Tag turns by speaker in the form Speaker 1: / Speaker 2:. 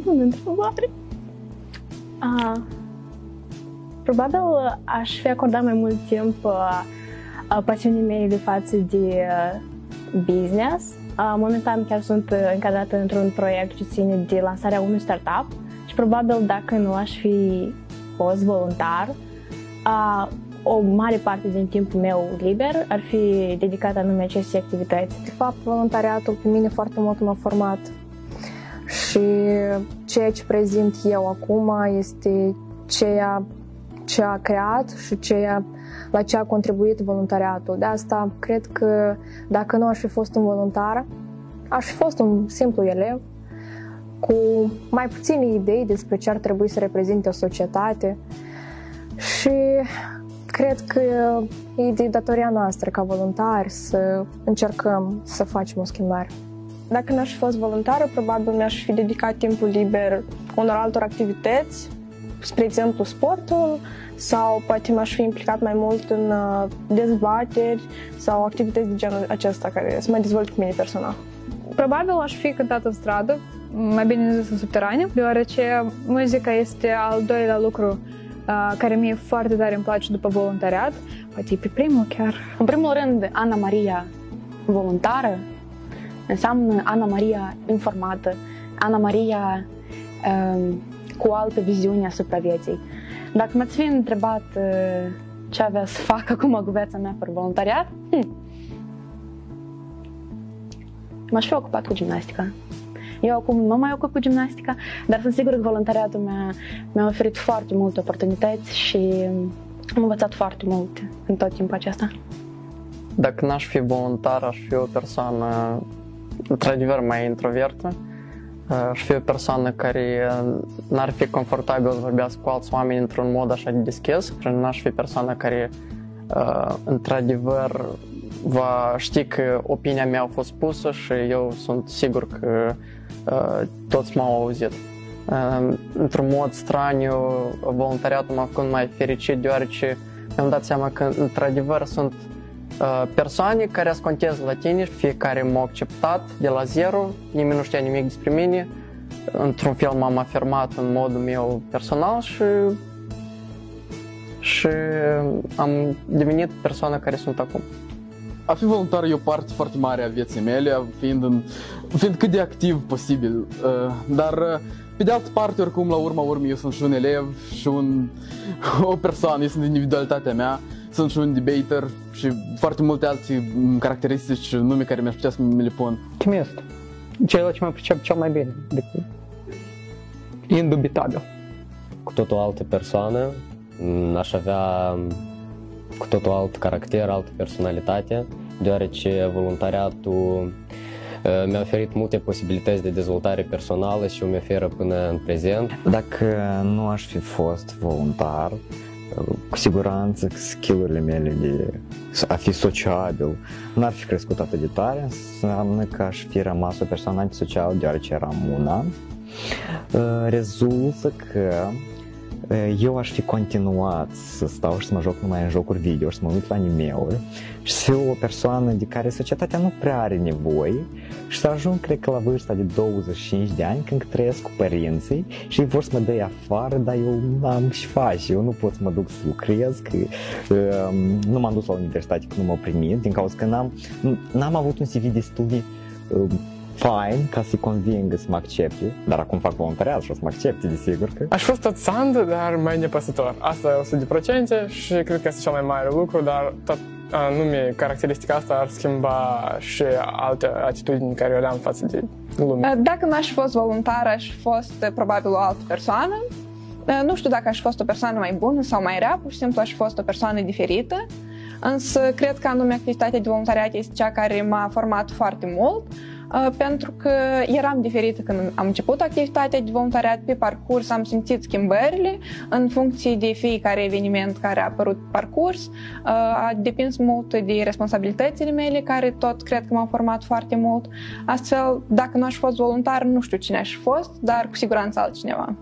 Speaker 1: Bună întrebare! Uh, probabil aș fi acordat mai mult timp uh, pasiunii mele de față de uh, business. Uh, momentan chiar sunt încadrată într-un proiect ce ține de lansarea unui startup și probabil dacă nu aș fi fost voluntar, uh, o mare parte din timpul meu liber ar fi dedicat anume acestei activități.
Speaker 2: De fapt, voluntariatul pe mine foarte mult m-a format și ceea ce prezint eu acum este ceea ce a creat și ceea la ce a contribuit voluntariatul. De asta cred că dacă nu aș fi fost un voluntar, aș fi fost un simplu elev cu mai puține idei despre ce ar trebui să reprezinte o societate și cred că e de datoria noastră ca voluntari să încercăm să facem o schimbare.
Speaker 3: Dacă n-aș fi fost voluntară, probabil mi-aș fi dedicat timpul liber unor altor activități, spre exemplu sportul, sau poate m-aș fi implicat mai mult în uh, dezbateri sau activități de genul acesta care să mă dezvolt cu mine personal.
Speaker 4: Probabil aș fi cântat în stradă, mai bine zis în subterane, deoarece muzica este al doilea lucru uh, care mie foarte tare îmi place după voluntariat, poate pe primul chiar.
Speaker 5: În primul rând, Ana Maria voluntară înseamnă Ana Maria informată, Ana Maria uh, cu o altă viziune asupra vieții. Dacă m-ați fi întrebat uh, ce avea să fac acum cu viața mea fără voluntariat, hm, m-aș fi ocupat cu gimnastica. Eu acum nu mai ocup cu gimnastica, dar sunt sigură că voluntariatul mi-a, mi-a oferit foarte multe oportunități și am învățat foarte mult în tot timpul acesta.
Speaker 6: Dacă n-aș fi voluntar, aș fi o persoană într-adevăr mai introvertă. Aș fi o persoană care n-ar fi confortabil să vorbească cu alți oameni într-un mod așa de deschis și n-aș fi persoana care într-adevăr va ști că opinia mea a fost pusă și eu sunt sigur că toți m-au auzit. Într-un mod straniu, voluntariatul m-a făcut mai fericit deoarece mi-am dat seama că într-adevăr sunt persoane care scontează la tine, fiecare m-a acceptat de la zero, nimeni nu știa nimic despre mine, într-un fel m-am afirmat în modul meu personal și și am devenit persoana care sunt acum.
Speaker 7: A fi voluntar e o parte foarte mare a vieții mele, fiind, în, fiind cât de activ posibil. Dar, pe de altă parte, oricum, la urma urmei, eu sunt și un elev și un, o persoană, eu sunt individualitatea mea sunt și un debater și foarte multe alte caracteristici și nume care mi-aș putea să mi le pun.
Speaker 8: Optimist. Ceea ce mă pricep cel mai bine. Decât... Indubitabil.
Speaker 9: Cu tot o altă persoană, aș avea cu tot o alt caracter, altă personalitate, deoarece voluntariatul mi-a oferit multe posibilități de dezvoltare personală și o mi oferă până în prezent.
Speaker 10: Dacă nu aș fi fost voluntar, cu siguranță skill-urile mele de a fi sociabil n-ar fi crescut atât de tare, înseamnă că aș fi rămas o persoană antisocială deoarece eram una. Rezultă că eu aș fi continuat să stau și să mă joc numai în jocuri video și să mă uit la anime-uri. Și să fiu o persoană de care societatea nu prea are nevoie și să ajung, cred că, la vârsta de 25 de ani când trăiesc cu părinții și ei vor să mă dea afară, dar eu n-am și face, eu nu pot să mă duc să lucrez, că uh, nu m-am dus la universitate că nu m-au primit, din cauza că n-am, n-am avut un CV destul de uh, fain ca să-i convingă să mă accepte, dar acum fac voluntariat și o să mă accepte, desigur că...
Speaker 11: Aș fost tot sand, dar mai nepăsător. Asta e 100% și cred că este cel mai mare lucru, dar tot anume caracteristica asta ar schimba și alte atitudini care le am față de lume.
Speaker 3: Dacă n-aș fi fost voluntar, aș fi fost probabil o altă persoană. Nu știu dacă aș fi fost o persoană mai bună sau mai rea, pur și simplu aș fi fost o persoană diferită. Însă cred că anume activitatea de voluntariat este cea care m-a format foarte mult Uh, pentru că eram diferită când am început activitatea de voluntariat pe parcurs, am simțit schimbările în funcție de fiecare eveniment care a apărut pe parcurs, uh, a depins mult de responsabilitățile mele, care tot cred că m-au format foarte mult. Astfel, dacă nu aș fost voluntar, nu știu cine aș fi fost, dar cu siguranță altcineva.